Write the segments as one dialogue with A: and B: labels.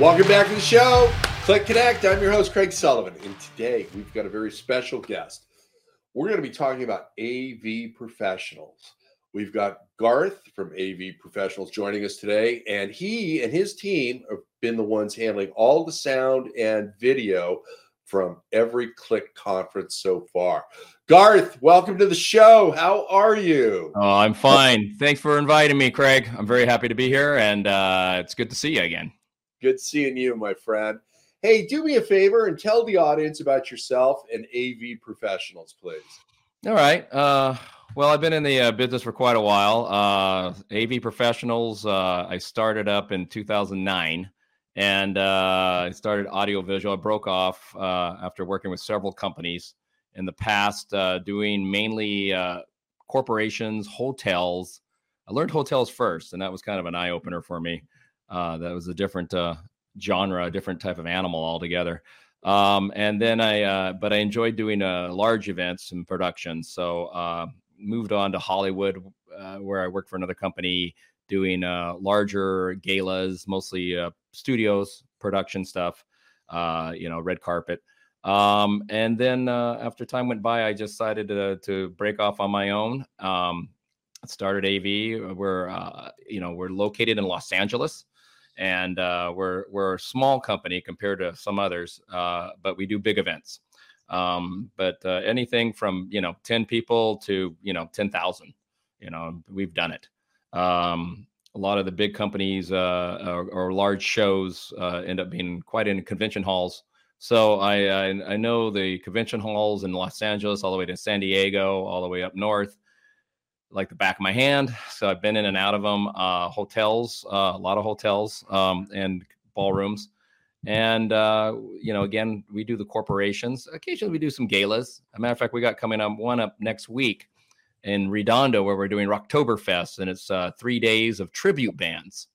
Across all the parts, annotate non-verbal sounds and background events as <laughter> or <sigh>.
A: Welcome back to the show. CLIC Connect. I'm your host, Craig Sullivan. And today we've got a very special guest. We're going to be talking about AV professionals. We've got Garth from AV Professionals joining us today, and he and his team have been the ones handling all the sound and video from every CLIC conference so far. Garth, welcome to the show. How are you?
B: Oh, I'm fine. Thanks for inviting me, Craig. I'm very happy to be here, and uh, it's good to see you again.
A: Good seeing you, my friend. Hey, do me a favor and tell the audience about yourself and AV Professionals, please.
B: All right. Uh, well, I've been in the uh, business for quite a while. Uh, AV Professionals, uh, I started up in 2009 and uh, I started audiovisual. I broke off uh, after working with several companies in the past, doing mainly corporations, hotels. I learned hotels first, and that was kind of an eye opener for me. Uh, that was a different uh, genre, a different type of animal altogether. Um, and then I, but I enjoyed doing large events and productions. So moved on to Hollywood, where I worked for another company doing uh, larger galas, mostly uh, studios, production stuff, uh, you know, red carpet. Um, and then uh, after time went by, I just decided to, to break off on my own. Um, started AV. We're, uh, you know, we're located in Los Angeles and uh, we're, we're a small company compared to some others, but we do big events. Um, but anything from, you know, 10 people to, you know, 10,000, you know, we've done it. Um, a lot of the big companies uh, or, or, large shows uh, end up being quite in convention halls. So I, I, I know the convention halls in Los Angeles, all the way to San Diego, all the way up north, like the back of my hand. So I've been in and out of them. Uh, hotels, uh, a lot of hotels um, and ballrooms. And uh, you know, again, we do the corporations. Occasionally, we do some galas. As a matter of fact, we got coming up one up next week in Redondo where we're doing Rocktoberfest, and it's uh, three days of tribute bands.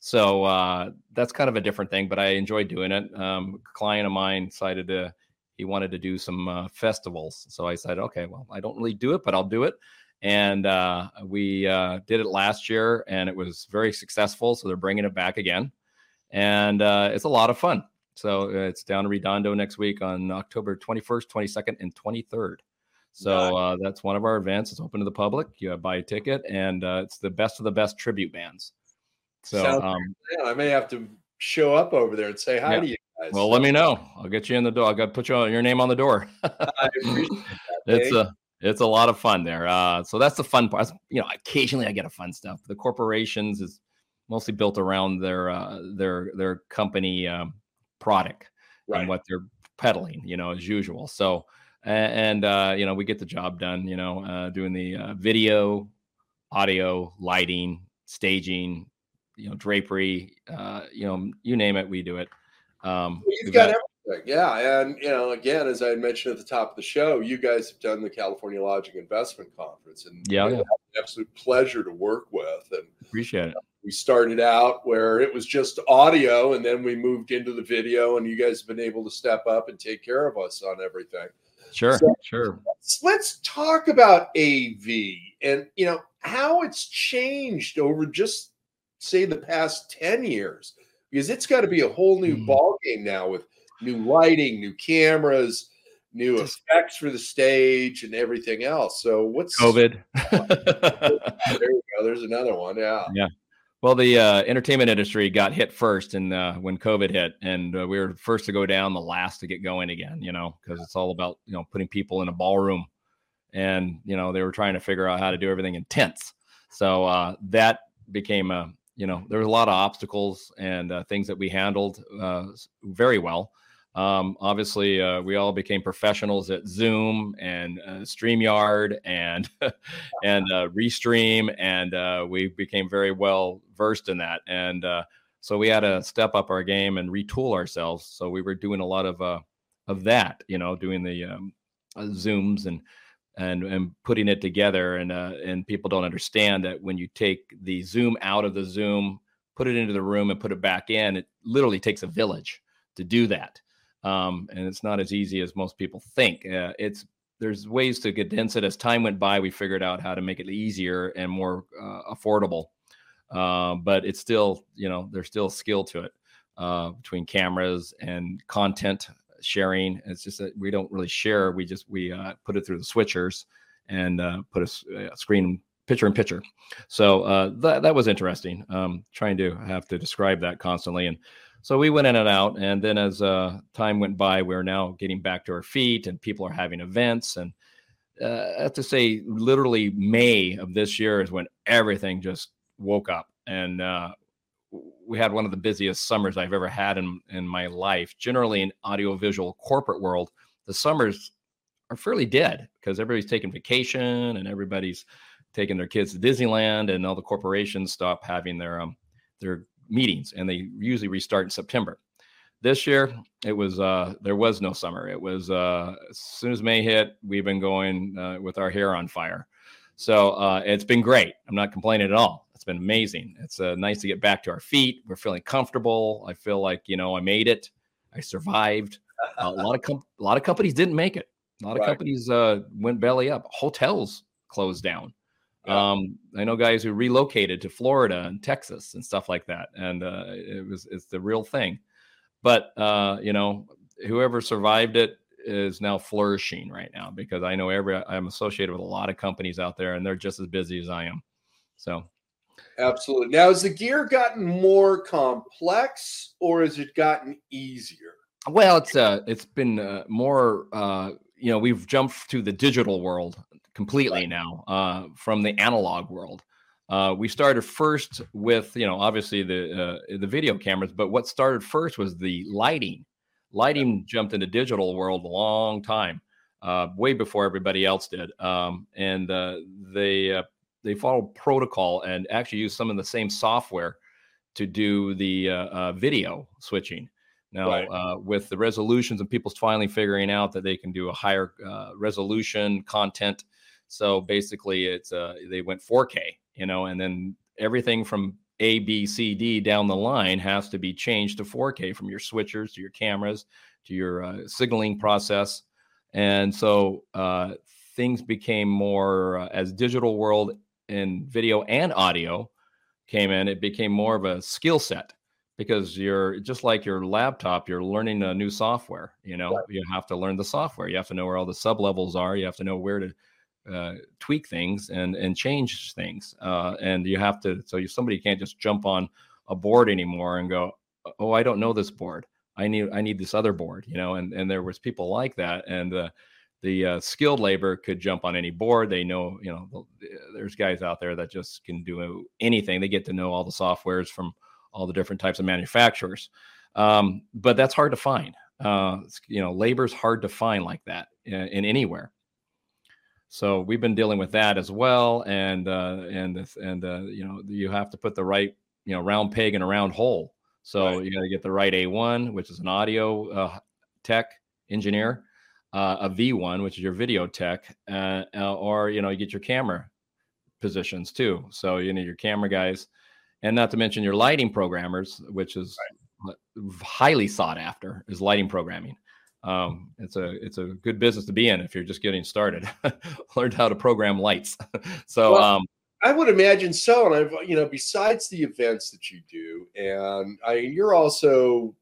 B: So uh, that's kind of a different thing, but I enjoy doing it. Um, a client of mine decided to he wanted to do some uh, festivals, so I said, okay, well, I don't really do it, but I'll do it. And uh, we uh, did it last year, and it was very successful. So they're bringing it back again, and uh, it's a lot of fun. So it's down in Redondo next week on October 21st, 22nd, and 23rd. So uh, that's one of our events. It's open to the public. You buy a ticket, and uh, it's the best of the best tribute bands. So um,
A: yeah, I may have to show up over there and say hi yeah. to you guys.
B: Well, let me know. I'll get you in the door. I got to put you on, your name on the door. <laughs> it's a it's a lot of fun there. Uh, so that's the fun part. You know, occasionally I get a fun stuff. The corporations is mostly built around their uh, their their company um, product right. and what they're peddling. You know, as usual. So and, uh, you know we get the job done. You know, uh, doing the uh, video, audio, lighting, staging, you know, drapery, uh, you know, you name it, we do it.
A: Um, You've got, got everything, yeah. And you know, again, as I mentioned at the top of the show, you guys have done the California Lodging Investment Conference, and
B: yeah, yeah.
A: absolute pleasure to work with. And
B: appreciate it.
A: We started out where it was just audio, and then we moved into the video, and you guys have been able to step up and take care of us on everything.
B: Sure, so sure.
A: Let's, let's talk about AV and you know how it's changed over just say the past 10 years because it's got to be a whole new mm. ball game now with new lighting, new cameras, new effects for the stage and everything else. So what's
B: COVID? <laughs>
A: there you go. There's another one. Yeah.
B: Yeah. Well, the uh, entertainment industry got hit first, and uh, when COVID hit, and uh, we were first to go down, the last to get going again. You know, because it's all about you know putting people in a ballroom, and you know they were trying to figure out how to do everything in tents. So uh, that became a you know there was a lot of obstacles and uh, things that we handled uh, very well. Um, obviously, uh, we all became professionals at Zoom and uh, Streamyard and <laughs> and uh, Restream, and uh, we became very well versed in that. And uh, so we had to step up our game and retool ourselves. So we were doing a lot of uh, of that, you know, doing the um, Zooms and and and putting it together. And and people don't understand that when you take the Zoom out of the Zoom, put it into the room, and put it back in, it literally takes a village to do that um, and it's not as easy as most people think. Uh, it's there's ways to condense it. As time went by, we figured out how to make it easier and more uh, affordable. Uh, but it's still, you know, there's still skill to it. uh, between cameras and content sharing. It's just that we don't really share. We just we uh, put it through the switchers and uh, put a, a, screen picture in picture. So uh, that that was interesting. Um, trying to have to describe that constantly, and so we went in and out. And then as uh, time went by, we're now getting back to our feet, and people are having events. And uh, I have to say, literally May of this year is when everything just woke up, and uh, we had one of the busiest summers I've ever had in in my life. Generally, in audiovisual corporate world, the summers are fairly dead because everybody's taking vacation and everybody's taking their kids to Disneyland, and all the corporations stop having their um, their meetings, and they usually restart in September. This year, it was uh, there was no summer. It was uh, as soon as May hit, we've been going uh, with our hair on fire. So uh, it's been great. I'm not complaining at all. It's been amazing. It's uh, nice to get back to our feet. We're feeling comfortable. I feel like you know I made it. I survived. a lot of com- a lot of companies didn't make it. A lot of right. companies uh, went belly up. Hotels closed down. Yeah. Um, I know guys who relocated to Florida and Texas and stuff like that, and uh, it was it's the real thing. But uh, you know, whoever survived it is now flourishing right now because I know every I'm associated with a lot of companies out there, and they're just as busy as I am. So,
A: absolutely. Now, has the gear gotten more complex, or has it gotten easier?
B: Well, it's uh, it's been uh, more. Uh, you know, we've jumped to the digital world completely right. now uh, from the analog world. Uh, we started first with, you know, obviously the uh, the video cameras, but what started first was the lighting. Lighting yeah. jumped into digital world a long time, uh, way before everybody else did, um, and uh, they uh, they followed protocol and actually used some of the same software to do the video switching. Now, right. uh, with the resolutions and people finally figuring out that they can do a higher uh, resolution content, so basically, it's uh, they went 4K, you know, and then everything from A, B, C, D down the line has to be changed to 4K from your switchers to your cameras to your uh, signaling process, and so uh, things became more uh, as digital world in video and audio came in. It became more of a skill set because you're just like your laptop you're learning a new software you know right. you have to learn the software you have to know where all the sub levels are you have to know where to uh, tweak things and and change things uh, and you have to so you somebody can't just jump on a board anymore and go oh i don't know this board i need i need this other board you know and and there was people like that and uh, the uh, skilled labor could jump on any board they know you know there's guys out there that just can do anything they get to know all the softwares from all the different types of manufacturers. Um, but that's hard to find. Uh, you know, labor's hard to find like that in, in, anywhere. So we've been dealing with that as well, and uh, and and uh, you know you have to put the right you know round peg in a round hole. So right. you got to get the right A1, which is an audio uh, tech engineer, uh, a V1, which is your video tech, uh, or you know you get your camera positions too. So you know your camera guys and not to mention your lighting programmers, which is right. highly sought after, is lighting programming. Um, it's a it's a good business to be in if you're just getting started. <laughs> Learned how to program lights. <laughs> so well, um,
A: I would imagine so. And I've you know besides the events that you do, and I you're also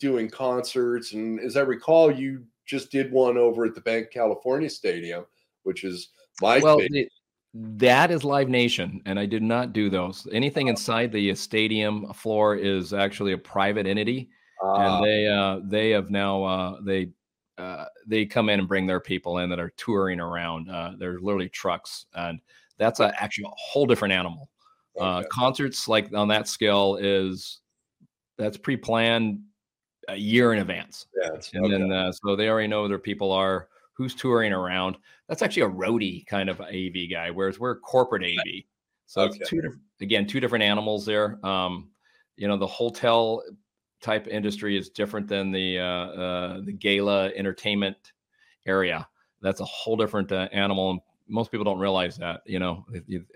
A: doing concerts, and as I recall, you just did one over at the Banc California Stadium, which is my well, favorite.
B: That is Live Nation, and I did not do those. Anything oh. inside the stadium floor is actually a private entity, uh, and ah. they uh, they have now uh, they uh, they come in and bring their people in that are touring around. Uh, they're literally trucks, and that's a, actually a whole different animal. Uh, okay. concerts like on that scale is that's pre-planned a year in advance,
A: yeah,
B: and okay. then so they already know their people are who's touring around. That's actually a roadie kind of AV guy, whereas we're corporate AV. So okay. it's two again, two different animals there. Um, you know, the hotel type industry is different than the uh, uh, the gala entertainment area. That's a whole different uh, animal, and most people don't realize that. You know,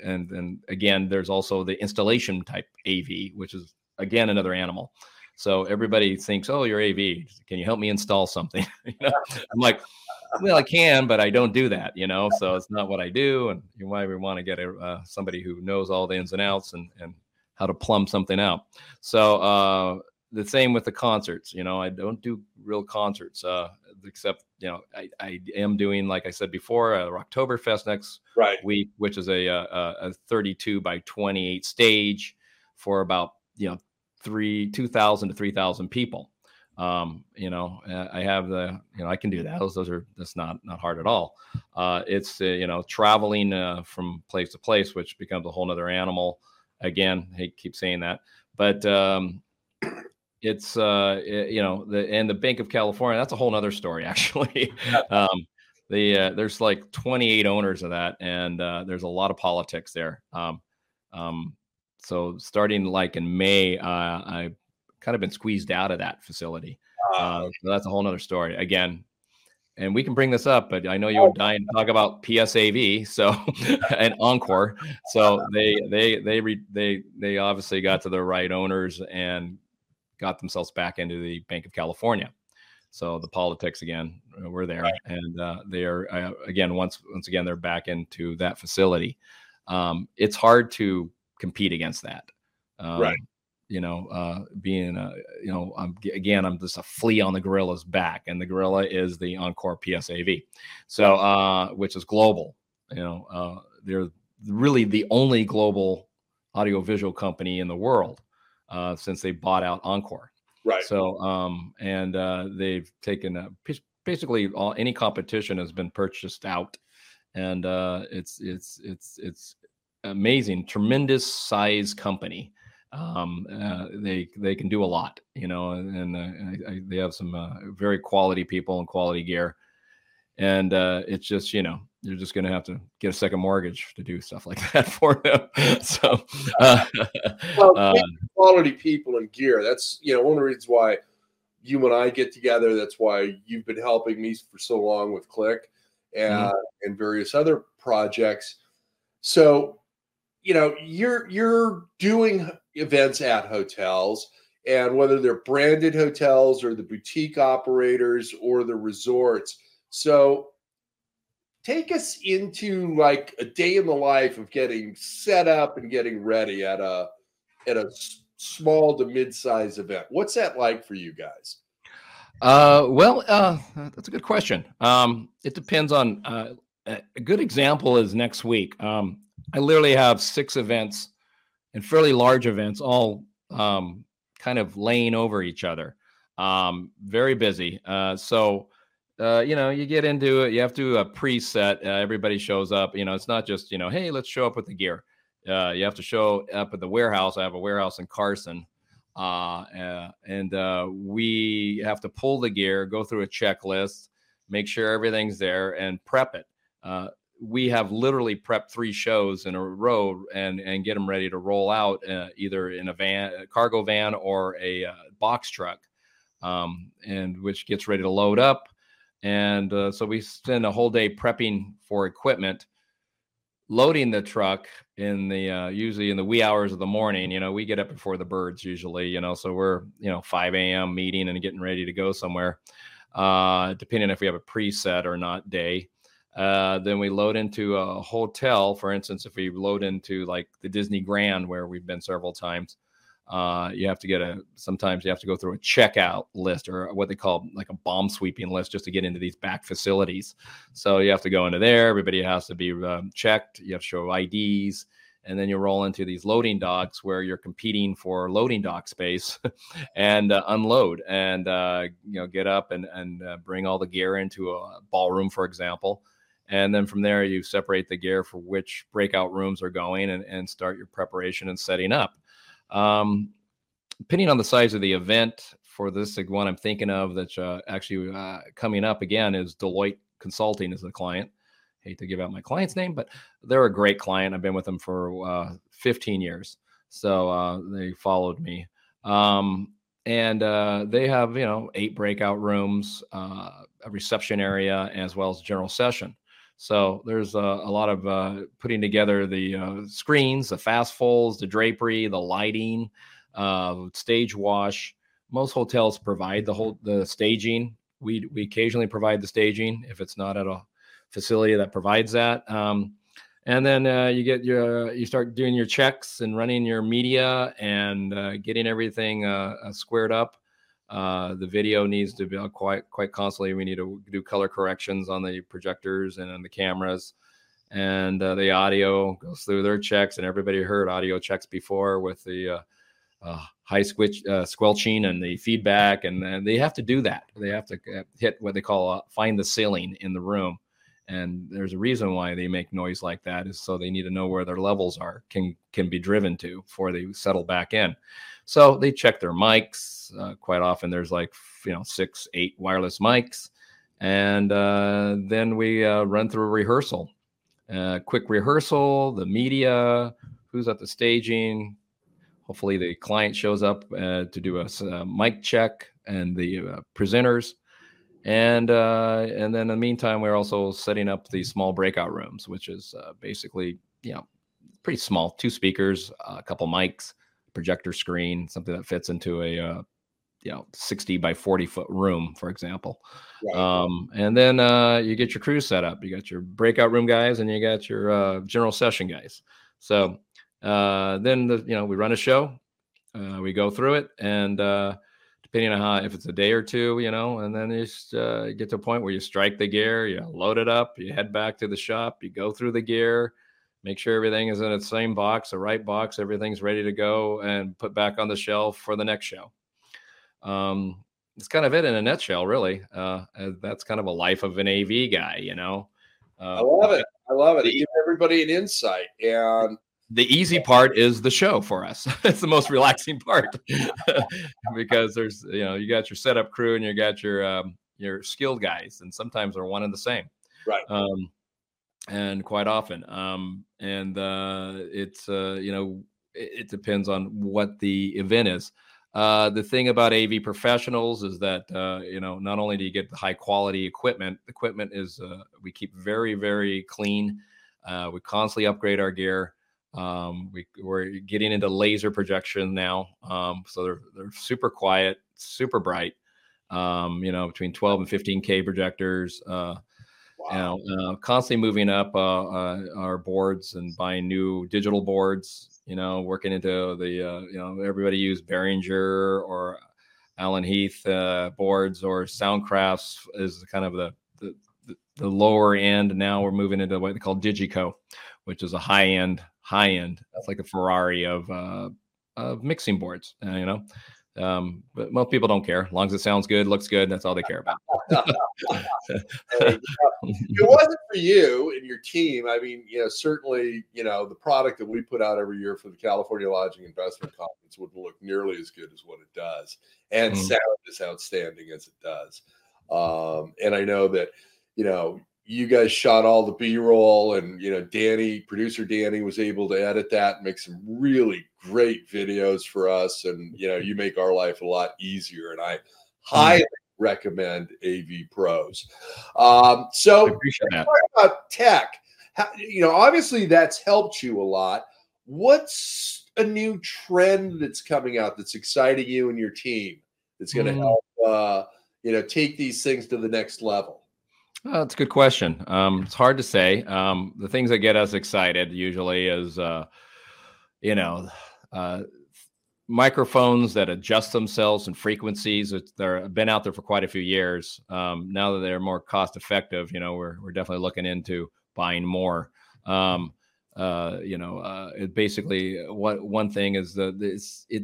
B: and and again, there's also the installation type AV, which is again another animal. So everybody thinks, "Oh, you're AV. Can you help me install something?" <laughs> you know? I'm like, well, I can, but I don't do that, you know. So it's not what I do, and you might want to get a, uh, somebody who knows all the ins and outs and and how to plumb something out. So uh, the same with the concerts. You know, I don't do real concerts, uh, except you know, I, I am doing, like I said before, uh, Oktoberfest next
A: right.
B: week, which is a, a, a 32 by 28 stage for about you know three 2,000 to 3,000 people. Um, you know, uh, I have the, you know, I can do that. Those, those are, that's not, not hard at all. Uh, it's, uh, you know, traveling uh, from place to place, which becomes a whole other animal. Again, I keep saying that, but um, it's uh you know the and the banc of california that's a whole nother story <laughs> actually. Um the uh, there's like 28 owners of that and uh, there's a lot of politics there. Um um so starting like in may uh i kind of been squeezed out of that facility. Uh, so that's a whole nother story. Again and we can bring this up, but I know you were dying to talk about PSAV, so <laughs> <laughs> and Encore. So they they they re, they they obviously got to the right owners and got themselves back into the Banc of California. So the politics again uh, were there, right. and uh, they are uh, again once once again they're back into that facility. Um, it's hard to compete against that,
A: um, right?
B: You know, uh, being a, you know, I'm again I'm just a flea on the gorilla's back, and the gorilla is the Encore PSAV, so uh, which is global. You know, uh, they're really the only global audiovisual company in the world uh, since they bought out Encore.
A: Right.
B: So, um, and uh, they've taken a, basically all any competition has been purchased out, and uh, it's it's it's it's amazing, tremendous size company. Um, uh, they they can do a lot, you know, and, and uh, I, I, they have some uh, very quality people and quality gear, and uh, it's just you know you're just going to have to get a second mortgage to do stuff like <laughs> that for them. so, uh, <laughs>
A: well, uh, quality people and gear. That's you know one of the reasons why you and I get together. That's why you've been helping me for so long with CLIC and mm-hmm. and various other projects. So, you know, you're you're doing events at hotels and whether they're branded hotels or the boutique operators or the resorts. So take us into like a day in the life of getting set up and getting ready at a at a small to mid-size event. What's that like for you guys?
B: Uh, well uh, that's a good question. Um, it depends on uh, a good example is next week. Um, i literally have six events and fairly large events all um, kind of laying over each other. Um, very busy. Uh, so uh, you know, you get into it. You have to a uh, preset. Uh, everybody shows up. You know, it's not just you know, hey, let's show up with the gear. Uh, you have to show up at the warehouse. I have a warehouse in Carson, uh, uh and we have to pull the gear, go through a checklist, make sure everything's there, and prep it. we have literally prepped three shows in a row and and get them ready to roll out either in a van, a cargo van, or a box truck, um, and which gets ready to load up and uh, so we spend a whole day prepping for equipment, loading the truck in the uh, usually in the wee hours of the morning. You know, we get up before the birds usually. You know, so we're you know 5 a.m. meeting and getting ready to go somewhere, uh, depending if we have a preset or not day. Uh, then we load into a hotel. For instance, if we load into like the Disney Grand, where we've been several times, uh, you have to get a sometimes you have to go through a checkout list or what they call like a bomb sweeping list just to get into these back facilities. So you have to go into there. Everybody has to be um, checked. You have to show IDs, and then you roll into these loading docks where you're competing for loading dock space <laughs> and uh, unload and uh, you know get up and and uh, bring all the gear into a ballroom, for example. And then from there, you separate the gear for which breakout rooms are going and, and start your preparation and setting up. Um, depending on the size of the event for this one I'm thinking of that's uh, actually uh, coming up again is Deloitte Consulting as the client. Hate to give out my client's name, but they're a great client. I've been with them for uh, 15 years, so uh, they followed me. Um, and uh, they have you know eight breakout rooms, uh, a reception area, as well as general session. So there's a, a lot of uh, putting together the uh, screens, the fast folds, the drapery, the lighting, uh, stage wash. Most hotels provide the whole the staging. We we occasionally provide the staging if it's not at a facility that provides that. Um, and then uh, you get your you start doing your checks and running your media and uh, getting everything uh, uh squared up uh, the video needs to be uh, quite quite constantly. We need to do color corrections on the projectors and on the cameras. And uh, the audio goes through their checks and everybody heard audio checks before with the uh, uh, high squitch, squelching and the feedback. And, and, they have to do that. They have to hit what they call find the ceiling in the room. And there's a reason why they make noise like that is so they need to know where their levels are can can be driven to before they settle back in so they check their mics uh, quite often there's like you know six eight wireless mics and uh, then we uh, run through a rehearsal. Uh, quick rehearsal the media who's at the staging. Hopefully the client shows up uh, to do a, a, mic check and the uh, presenters. And uh, and then in the meantime, we're also setting up the small breakout rooms, which is uh, basically you know pretty small, two speakers, a couple mics, projector screen, something that fits into a uh, you know 60 by 40 foot room, for example. Right. Um, and then uh, you get your crew set up. You got your breakout room guys, and you got your uh, general session guys. So uh, then the you know we run a show, uh, we go through it, and uh, depending on how if it's a day or two, you know, and then you just, uh, get to a point where you strike the gear, you load it up, you head back to the shop, you go through the gear, make sure everything is in its same box, the right box, everything's ready to go, and put back on the shelf for the next show. Um, it's kind of it in a nutshell, really. Uh, that's kind of a life of an AV guy, you know.
A: Uh, I love it. I love it. It gives everybody an insight, and
B: the easy part is the show for us. <laughs> it's the most relaxing part <laughs> because there's you know you got your setup crew and you got your um, your skilled guys, and sometimes they're one and the same.
A: Right.
B: Um, and quite often, um, and uh, it's uh, you know it, it, depends on what the event is. Uh, the thing about AV professionals is that uh, you know not only do you get the high quality equipment, equipment is uh, we keep very very clean. Uh, we constantly upgrade our gear. Um, we, we're getting into laser projection now, um, so they're they're super quiet, super bright. Um, you know, between 12 and 15k projectors. Wow. You know, uh, constantly moving up uh, uh, our boards and buying new digital boards. You know, working into the uh, you know everybody use Behringer or Allen Heath uh, boards or Soundcrafts is kind of the, the the lower end. Now we're moving into what they call Digico, which is a high end high end. That's like a Ferrari of uh, of mixing boards. You know, um, but most people don't care. As long as it sounds good, looks good, that's all they care about.
A: it wasn't for you and your team. I mean, you know, certainly, you know, the product that we put out every year for the California Lodging Investment Conference wouldn't look nearly as good as what it does, and mm-hmm. sound as outstanding as it does. Um, and I know that, you know, you guys shot all the b-roll and you know danny producer danny was able to edit that and make some really great videos for us. And you know you make our life a lot easier. And i highly recommend av pros. Um, so about tech? How, you know obviously that's helped you a lot. What's a new trend that's coming out that's exciting you and your team that's going to mm. help uh, you know take these things to the next level
B: well, that's a good question. Um, it's hard to say. Um, the things that get us excited usually is, uh, you know, uh, microphones that adjust themselves and frequencies. They're been out there for quite a few years. Um, now that they're more cost effective, you know, we're we're definitely looking into buying more. Um, uh, you know, uh, it basically what one thing is that this it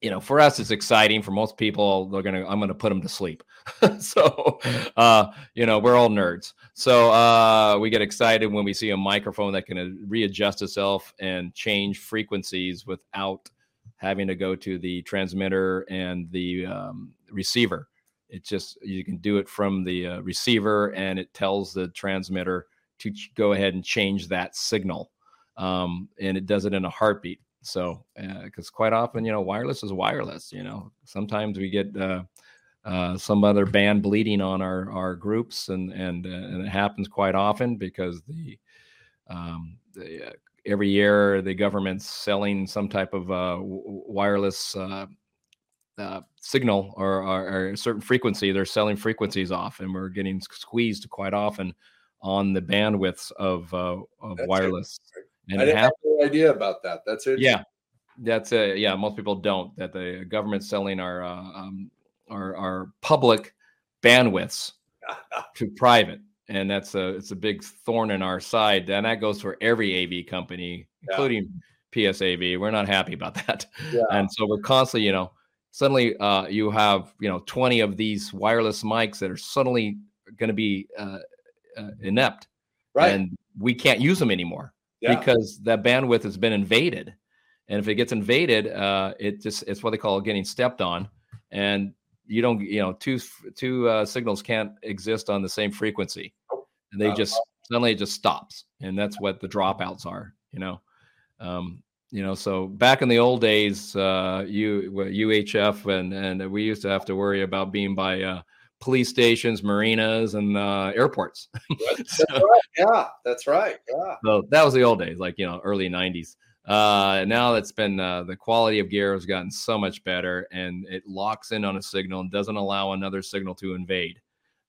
B: you know, for us, it's exciting. For most people, they're gonna, I'm gonna put them to sleep. <laughs> so, uh, you know, we're all nerds. So uh, we get excited when we see a microphone that can uh, readjust itself and change frequencies without having to go to the transmitter and the um, receiver. It just you can do it from the uh, receiver, and it tells the transmitter to ch- go ahead and change that signal, um, and it does it in a heartbeat. So, because uh, quite often, you know, wireless is wireless. You know, sometimes we get uh, uh, some other band bleeding on our our groups, and and uh, and it happens quite often because the um, the uh, every year the government's selling some type of uh, w- wireless. signal or, or, or, a certain frequency they're selling frequencies off and we're getting squeezed quite often on the bandwidths of uh, of
A: That's
B: wireless.
A: I didn't have no idea about that. That's it.
B: Yeah, that's it. Yeah, most people don't. That the government's selling our uh, um, our our public bandwidths <laughs> to private, and that's a it's a big thorn in our side, and that goes for every AV company,
A: Yeah.
B: including PSAV. We're not happy about <laughs> that,
A: Yeah.
B: and so we're constantly, you know, suddenly uh, you have you know twenty of these wireless mics that are suddenly going to be uh, uh, inept,
A: right.
B: and we can't use them anymore
A: yeah.
B: because that bandwidth has been invaded. And if it gets invaded, uh, it just it's what they call getting stepped on, and you don't you know two two uh, signals can't exist on the same frequency, and they just suddenly it just stops, and that's what the dropouts are. You know, um, you know. So back in the old days, uh, you UHF and and we used to have to worry about being by uh, police stations, marinas, and uh, airports. <laughs>
A: That's right. Yeah, that's right. Yeah.
B: So that was the old days, like you know, early '90s. Uh, now it's been uh, the quality of gear has gotten so much better, and it locks in on a signal and doesn't allow another signal to invade.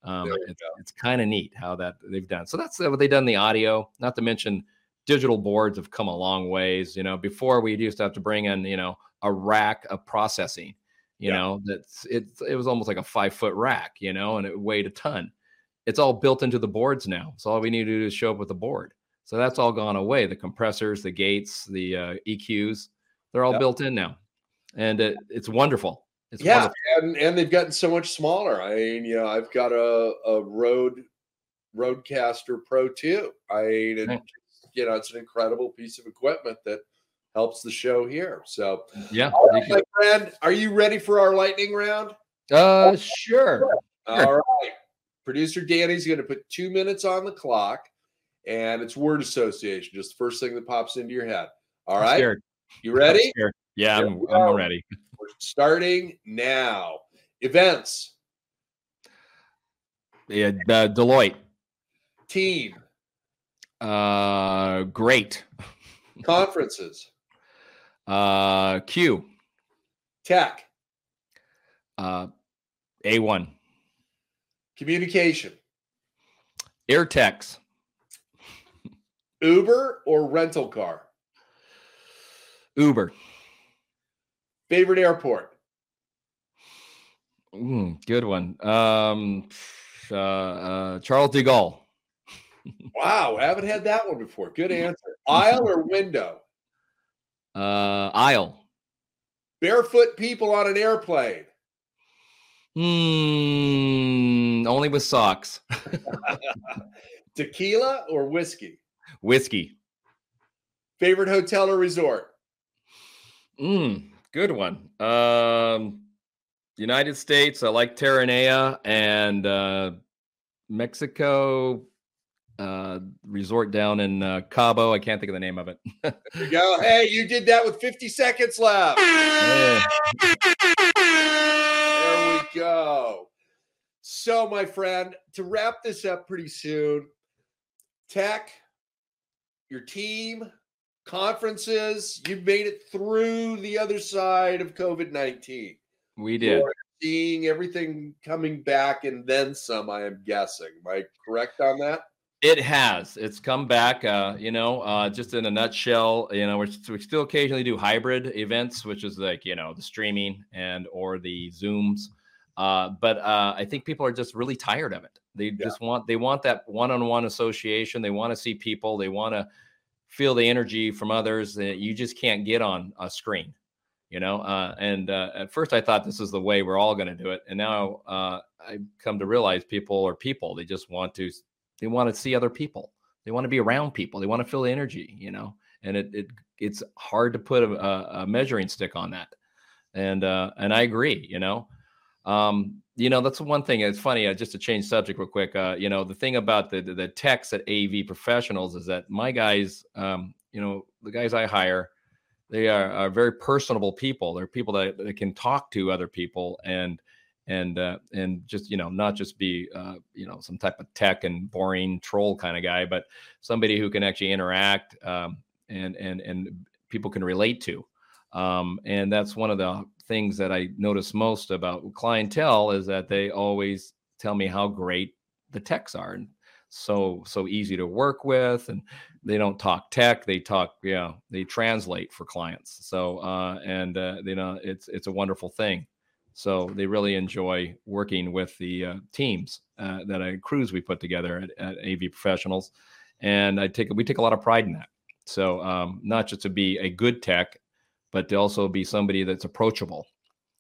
B: Um, it's it's kind of neat how that they've done. So that's what they've done the audio. Not to mention digital boards have come a long ways. You know, before we used to have to bring in you know a rack of processing. You
A: Yeah.
B: know, that's it. It was almost like a five foot rack. You know, and it weighed a ton it's all built into the boards now. So all we need to do is show up with a board. So that's all gone away. The compressors, the gates, the uh, EQs, they're all
A: Yep.
B: built in now, and it, it's wonderful. It's
A: yeah,
B: wonderful.
A: and and they've gotten so much smaller. I mean, you know, I've got a a Rode RodeCaster Pro 2. I mean, and,
B: Right.
A: you know, it's an incredible piece of equipment that helps the show here. So,
B: Yeah.
A: right, my friend, are you ready for our lightning round?
B: uh, sure.
A: All right. Producer Danny's going to put two minutes on the clock, and it's word association, just the first thing that pops into your head. All
B: I'm
A: right.
B: scared.
A: You
B: I'm
A: ready?
B: Yeah,
A: Here
B: I'm, I'm ready.
A: We're starting now. Events,
B: Yeah, uh, Deloitte.
A: team,
B: Uh, great. <laughs>
A: conferences,
B: Uh, Q.
A: tech,
B: Uh, A1.
A: communication, Air
B: AirTex.
A: Uber or rental car,
B: Uber.
A: favorite airport,
B: Mm, good one. Um, uh, uh, Charles de Gaulle. <laughs>
A: Wow, haven't had that one before. Good <laughs> answer. Aisle or window,
B: Uh, Aisle.
A: barefoot people on an airplane,
B: Hmm. Only with socks. <laughs>
A: tequila or whiskey,
B: Whiskey.
A: favorite hotel or resort,
B: Mm, good one. Um, United States. I like Terranea and uh, Mexico. Uh, resort down in uh, Cabo. I can't think of the name of it. <laughs>
A: There you go. Hey, you did that with 50 seconds left.
B: Yeah.
A: There we go. So, my friend, to wrap this up pretty soon, tech, your team, conferences, you've made it through the other side of COVID 19.
B: We did.
A: You're seeing everything coming back and then some, I am guessing. Am I correct on that?
B: It has. It's come back. Uh, you know, uh, just in a nutshell, you know, we're, we still occasionally do hybrid events, which is like you know the streaming and or the zooms. Uh, but uh, I think people are just really tired of it. They
A: Yeah.
B: just want they want that one-on-one association. They want to see people. They want to feel the energy from others that you just can't get on a screen. You know, uh, and uh, at first I thought this is the way we're all going to do it, and now uh, I've come to realize people are people. They just want to they want to see other people. They want to be around people. They want to feel the energy you know? And it, it it's hard to put a, a- measuring stick on that. And uh and i agree you know? Um you know that's one thing it's funny uh, just to change subject real quick uh you know the thing about the the, the techs at av professionals is that my guys um you know the guys i hire they are, are very personable people. They're people that, that can talk to other people and and uh, and just you know not just be uh, you know some type of tech and boring troll kind of guy, but somebody who can actually interact um, and and and people can relate to. Um, and that's one of the things that I notice most about clientele is that they always tell me how great the techs are, and so so easy to work with and they don't talk tech they talk you know they translate for clients so uh, and uh, you know it's it's a wonderful thing so they really enjoy working with the uh, teams uh, that I crews we put together at, at, AV Professionals, and I take we take a lot of pride in that. So um, not just to be a good tech, but to also be somebody that's approachable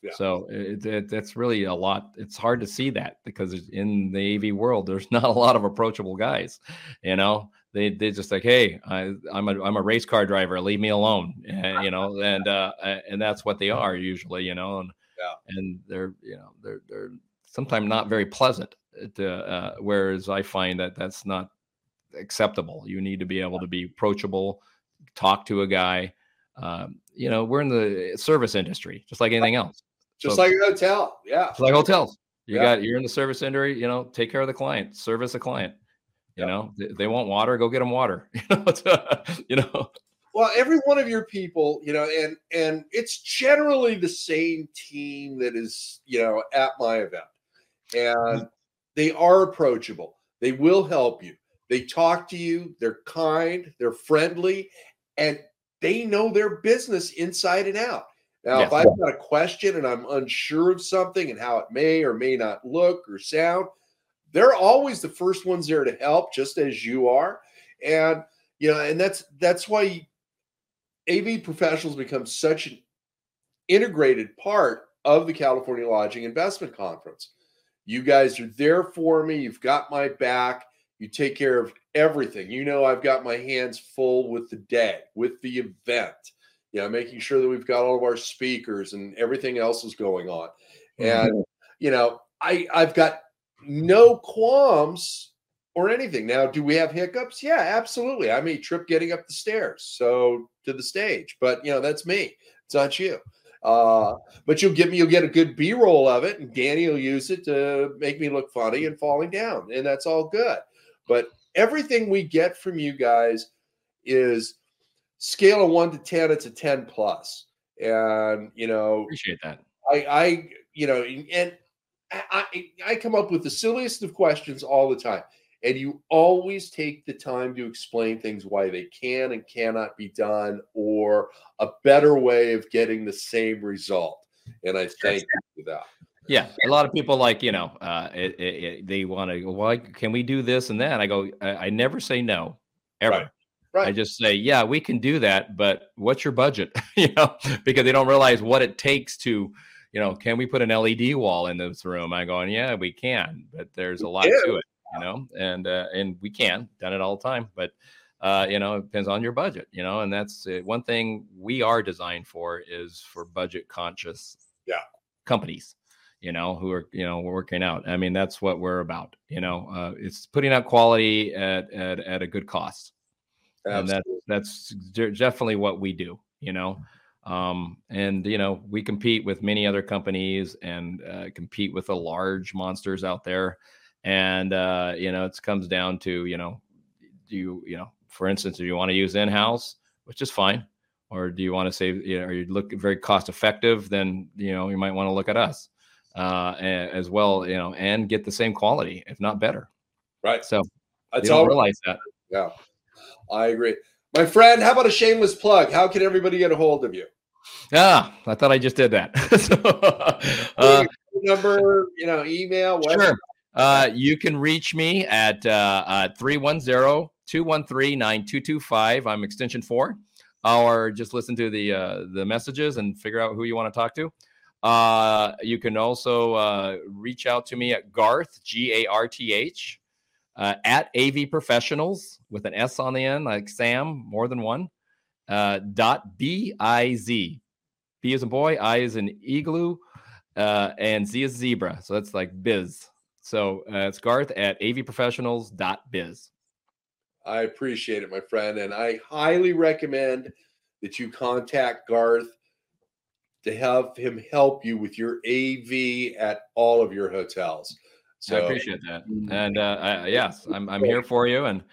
B: yeah. So it, it, that's really a lot. It's hard to see that because in the AV world, there's <laughs> not a lot of approachable guys. You know, they they just like, hey, I, am a I'm a race car driver. Leave me alone. And, you know, and uh, and that's what they are usually. You know, and yeah. and they're you know they're they're sometimes not very pleasant. To, uh, whereas I find that that's not acceptable. You need to be able to be approachable, talk to a guy. Um, you know, we're in the service industry, just like anything else.
A: Just so, like a hotel. Yeah.
B: Just like hotels. You yeah. got you're in the service industry, you know, take care of the client, service a client. You yeah. know, they, they, want water, go get them water. <laughs> You know, uh, you know.
A: Well, every one of your people, you know, and and it's generally the same team that is, you know, at my event. And mm-hmm. they are approachable. They will help you. They talk to you, they're kind, they're friendly, and they know their business inside and out. Now, if I've got a question and I'm unsure of something and how it may or may not look or sound, they're always the first ones there to help, just as you are. And you know, and that's that's why AV professionals become such an integrated part of the California Lodging Investment Conference. You guys are there for me. You've got my back. You take care of everything. You know, I've got my hands full with the day, with the event you know, making sure that we've got all of our speakers and everything else is going on. And mm-hmm. you know, I I've got no qualms or anything. Now, do we have hiccups? Yeah, absolutely. I mean, trip getting up the stairs, so to the stage, but you know, that's me. It's not you. Uh, but you'll give me, you'll get a good B roll of it, and Danny will use it to make me look funny and falling down, and that's all good. But everything we get from you guys is scale of one to 10, it's a 10 plus. And, you know,
B: appreciate that.
A: I, I, you know, and I, I come up with the silliest of questions all the time. And you always take the time to explain things why they can and cannot be done or a better way of getting the same result. And I thank you for that.
B: Yeah, a lot of people like you know uh, it, it, it, they want to. why can we do this and that? I go. I, I never say no, ever. Right. Right. I just say, yeah, we can do that, but what's your budget? <laughs> you know, because they don't realize what it takes to, you know, can we put an LED wall in this room? I go, yeah, we can, but there's a lot yeah. to it, you know, and uh, and we can done it all the time, but uh, you know, it depends on your budget, you know, and that's uh, one thing we are designed for is for budget conscious,
A: yeah,
B: companies you know, who are, you know, working out. I mean, that's what we're about, you know, uh, it's putting out quality at, at, at a good cost. Absolutely. and that that's definitely what we do you know um, and you know we compete with many other companies and uh, compete with the large monsters out there and uh, you know it comes down to you know do you you know for instance do you want to use in-house which is fine or do you want to save you know are you look very cost effective then you know you might want to look at us uh, as well you know and get the same quality if not better
A: right
B: so that's all realize that
A: yeah I agree. My friend, how about a shameless plug? How can everybody get a hold of you?
B: Yeah, I thought I just did that. <laughs> so,
A: uh, number, you know, email.
B: Whatever. Sure. Uh, you can reach me at uh, 310 213 9225. I'm extension four. Or just listen to the uh, the messages and figure out who you want to talk to. Uh, you can also uh, reach out to me at Garth, G A R T H, uh, at AV Professionals with an S on the end, like Sam, more than one. Uh, dot B I Z. B is a boy, I is an igloo, uh, and Z is zebra. So that's like biz. So uh, it's Garth at avprofessionals.biz.
A: I appreciate it, my friend. And I highly recommend that you contact Garth to have him help you with your AV at all of your hotels.
B: So I appreciate that. Mm-hmm. And uh, I, yes, I'm I'm here for you. And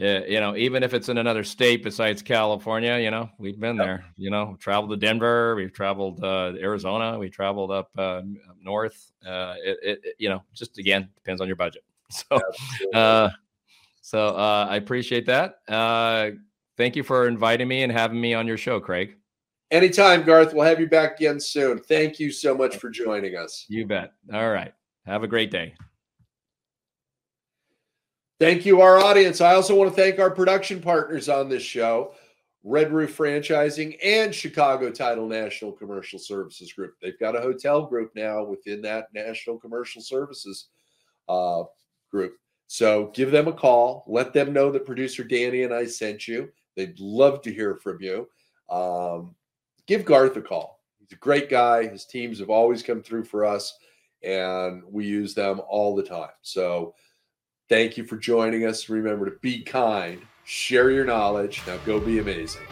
B: uh, you know, even if it's in another state besides California, you know, we've been yep. there. You know, traveled to Denver, we've traveled uh, Arizona, we traveled up, uh, up north. Uh, it, it, you know, just again depends on your budget. <laughs> So, uh, So uh, I appreciate that. Uh, thank you for inviting me and having me on your show, Craig.
A: Anytime, Garth. We'll have you back again soon. Thank you so much for joining us.
B: You bet. All right. Have a great day.
A: Thank you, our audience. I also want to thank our production partners on this show Red Roof Franchising and Chicago Title National Commercial Services Group. They've got a hotel group now within that National Commercial Services uh, group. So give them a call. Let them know that producer Danny and I sent you. They'd love to hear from you. Um, give Garth a call. He's a great guy. His teams have always come through for us, and we use them all the time. So thank you for joining us. Remember to be kind, share your knowledge. Now go be amazing.